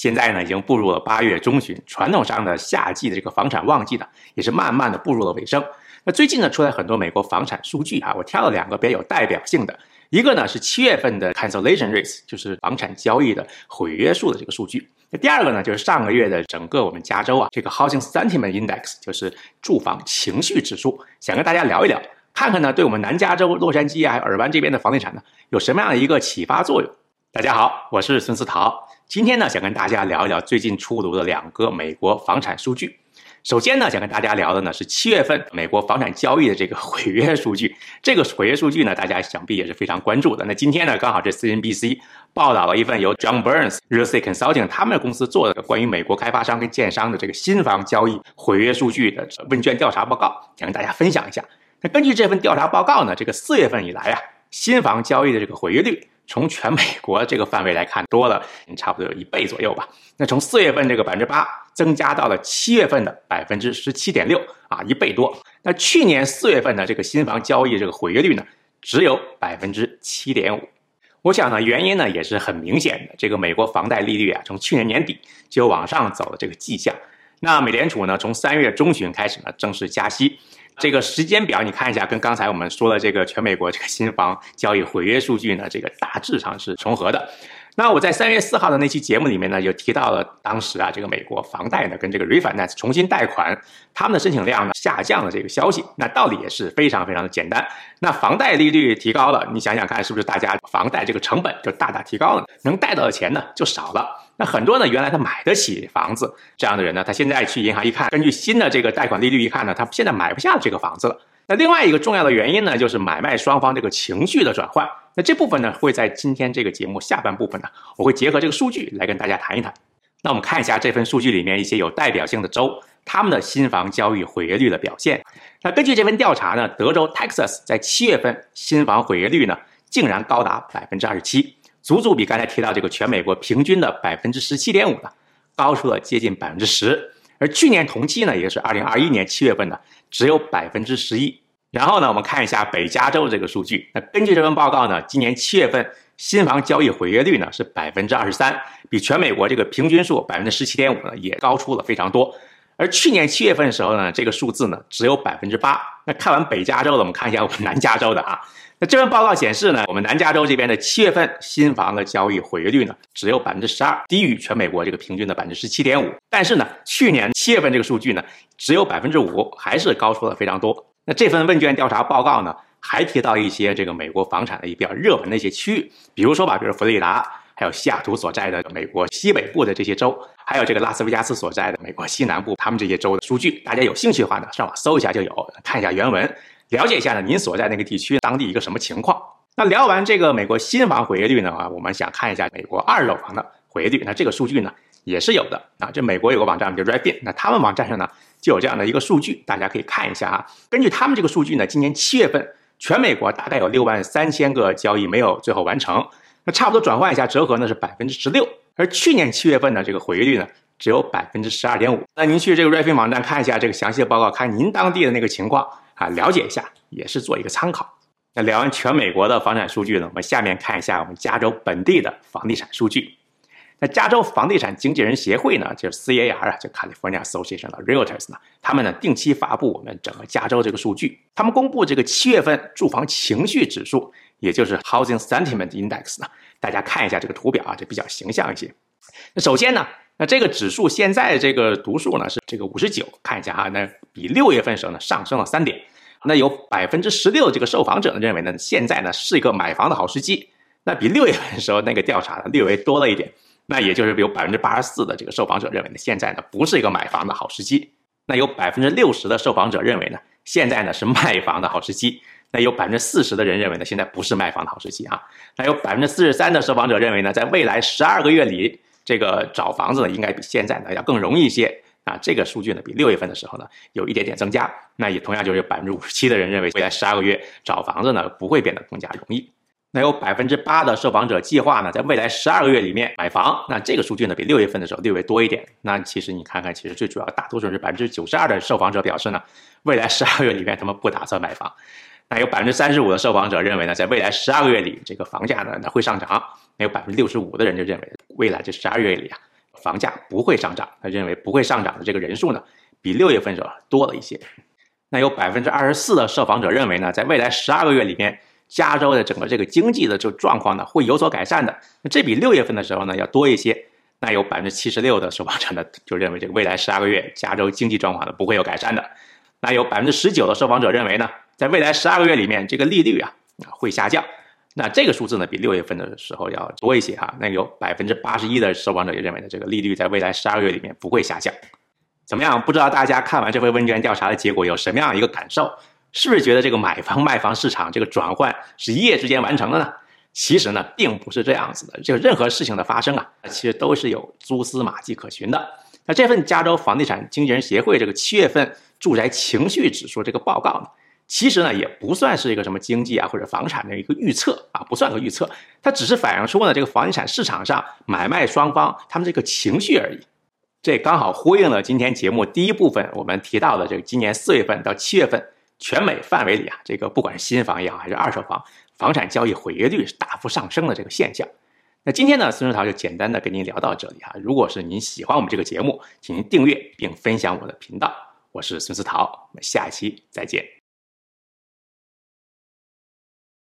现在呢，已经步入了八月中旬，传统上的夏季的这个房产旺季呢，也是慢慢的步入了尾声。那最近呢，出来很多美国房产数据啊，我挑了两个比较有代表性的，一个呢是七月份的 cancellation rates，就是房产交易的毁约数的这个数据。那第二个呢，就是上个月的整个我们加州啊，这个 housing sentiment index，就是住房情绪指数，想跟大家聊一聊，看看呢，对我们南加州洛杉矶啊，还有尔湾这边的房地产呢，有什么样的一个启发作用？大家好，我是孙思桃。今天呢，想跟大家聊一聊最近出炉的两个美国房产数据。首先呢，想跟大家聊的呢是七月份美国房产交易的这个毁约数据。这个毁约数据呢，大家想必也是非常关注的。那今天呢，刚好这 CNBC 报道了一份由 John Burns Real Estate Consulting 他们公司做的关于美国开发商跟建商的这个新房交易毁约数据的问卷调查报告，想跟大家分享一下。那根据这份调查报告呢，这个四月份以来啊，新房交易的这个毁约率。从全美国这个范围来看，多了差不多有一倍左右吧。那从四月份这个百分之八增加到了七月份的百分之十七点六啊，一倍多。那去年四月份的这个新房交易这个毁约率呢，只有百分之七点五。我想呢，原因呢也是很明显的，这个美国房贷利率啊，从去年年底就往上走的这个迹象。那美联储呢，从三月中旬开始呢，正式加息。这个时间表你看一下，跟刚才我们说的这个全美国这个新房交易毁约数据呢，这个大致上是重合的。那我在三月四号的那期节目里面呢，就提到了当时啊，这个美国房贷呢跟这个 refinance 重新贷款，他们的申请量呢下降的这个消息。那道理也是非常非常的简单。那房贷利率提高了，你想想看，是不是大家房贷这个成本就大大提高了，能贷到的钱呢就少了。那很多呢，原来他买得起房子这样的人呢，他现在去银行一看，根据新的这个贷款利率一看呢，他现在买不下这个房子了。那另外一个重要的原因呢，就是买卖双方这个情绪的转换。那这部分呢，会在今天这个节目下半部分呢，我会结合这个数据来跟大家谈一谈。那我们看一下这份数据里面一些有代表性的州，他们的新房交易毁约率的表现。那根据这份调查呢，德州 Texas 在七月份新房毁约率呢，竟然高达百分之二十七。足足比刚才提到这个全美国平均的百分之十七点五呢，高出了接近百分之十。而去年同期呢，也就是二零二一年七月份呢，只有百分之十一。然后呢，我们看一下北加州这个数据。那根据这份报告呢，今年七月份新房交易毁约率呢是百分之二十三，比全美国这个平均数百分之十七点五呢也高出了非常多。而去年七月份的时候呢，这个数字呢只有百分之八。那看完北加州的，我们看一下我们南加州的啊。那这份报告显示呢，我们南加州这边的七月份新房的交易毁约率呢，只有百分之十二，低于全美国这个平均的百分之十七点五。但是呢，去年七月份这个数据呢，只有百分之五，还是高出了非常多。那这份问卷调查报告呢，还提到一些这个美国房产的一比较热门的一些区域，比如说吧，比如佛罗里达，还有西雅图所在的美国西北部的这些州，还有这个拉斯维加斯所在的美国西南部，他们这些州的数据，大家有兴趣的话呢，上网搜一下就有，看一下原文。了解一下呢，您所在那个地区当地一个什么情况？那聊完这个美国新房毁约率呢啊，我们想看一下美国二手房的毁约率。那这个数据呢也是有的啊。这美国有个网站叫 Redfin，那他们网站上呢就有这样的一个数据，大家可以看一下啊。根据他们这个数据呢，今年七月份全美国大概有六万三千个交易没有最后完成，差不多转换一下折合呢是百分之十六。而去年七月份的这个毁约率呢只有百分之十二点五。那您去这个 Redfin 网站看一下这个详细的报告，看您当地的那个情况。啊，了解一下也是做一个参考。那聊完全美国的房产数据呢，我们下面看一下我们加州本地的房地产数据。那加州房地产经纪人协会呢，就是 CAR 啊，就 California Association of Realtors 呢，他们呢定期发布我们整个加州这个数据。他们公布这个七月份住房情绪指数，也就是 Housing Sentiment Index 呢，大家看一下这个图表啊，这比较形象一些。那首先呢，那这个指数现在这个读数呢是这个五十九，看一下哈，那比六月份时候呢上升了三点。那有百分之十六这个受访者呢认为呢，现在呢是一个买房的好时机。那比六月份时候那个调查呢略微多了一点。那也就是有百分之八十四的这个受访者认为呢，现在呢不是一个买房的好时机。那有百分之六十的受访者认为呢，现在呢是卖房的好时机。那有百分之四十的人认为呢，现在不是卖房的好时机啊。那有百分之四十三的受访者认为呢，在未来十二个月里，这个找房子呢应该比现在呢要更容易一些。啊，这个数据呢比六月份的时候呢有一点点增加，那也同样就是有百分之五十七的人认为未来十二个月找房子呢不会变得更加容易。那有百分之八的受访者计划呢在未来十二个月里面买房，那这个数据呢比六月份的时候略微多一点。那其实你看看，其实最主要大多数是百分之九十二的受访者表示呢，未来十二个月里面他们不打算买房。那有百分之三十五的受访者认为呢，在未来十二个月里这个房价呢会上涨。那有百分之六十五的人就认为未来这十二月里啊。房价不会上涨，他认为不会上涨的这个人数呢，比六月份时候多了一些。那有百分之二十四的受访者认为呢，在未来十二个月里面，加州的整个这个经济的这个状况呢会有所改善的。这比六月份的时候呢要多一些。那有百分之七十六的受访者呢就认为这个未来十二个月加州经济状况呢不会有改善的。那有百分之十九的受访者认为呢，在未来十二个月里面，这个利率啊会下降。那这个数字呢比六月份的时候要多一些哈。那有百分之八十一的受访者也认为呢，这个利率在未来十二个月里面不会下降。怎么样？不知道大家看完这份问卷调查的结果有什么样一个感受？是不是觉得这个买房卖房市场这个转换是一夜之间完成的呢？其实呢，并不是这样子的。就任何事情的发生啊，其实都是有蛛丝马迹可循的。那这份加州房地产经纪人协会这个七月份住宅情绪指数这个报告呢，其实呢也不算是一个什么经济啊或者房产的一个预测啊，不算个预测，它只是反映出呢这个房地产市场上买卖双方他们这个情绪而已。这刚好呼应了今天节目第一部分我们提到的这个今年四月份到七月份全美范围里啊，这个不管是新房也好还是二手房，房产交易毁约率是大幅上升的这个现象。那今天呢，孙思桃就简单的跟您聊到这里哈。如果是您喜欢我们这个节目，请您订阅并分享我的频道。我是孙思桃，我们下期再见。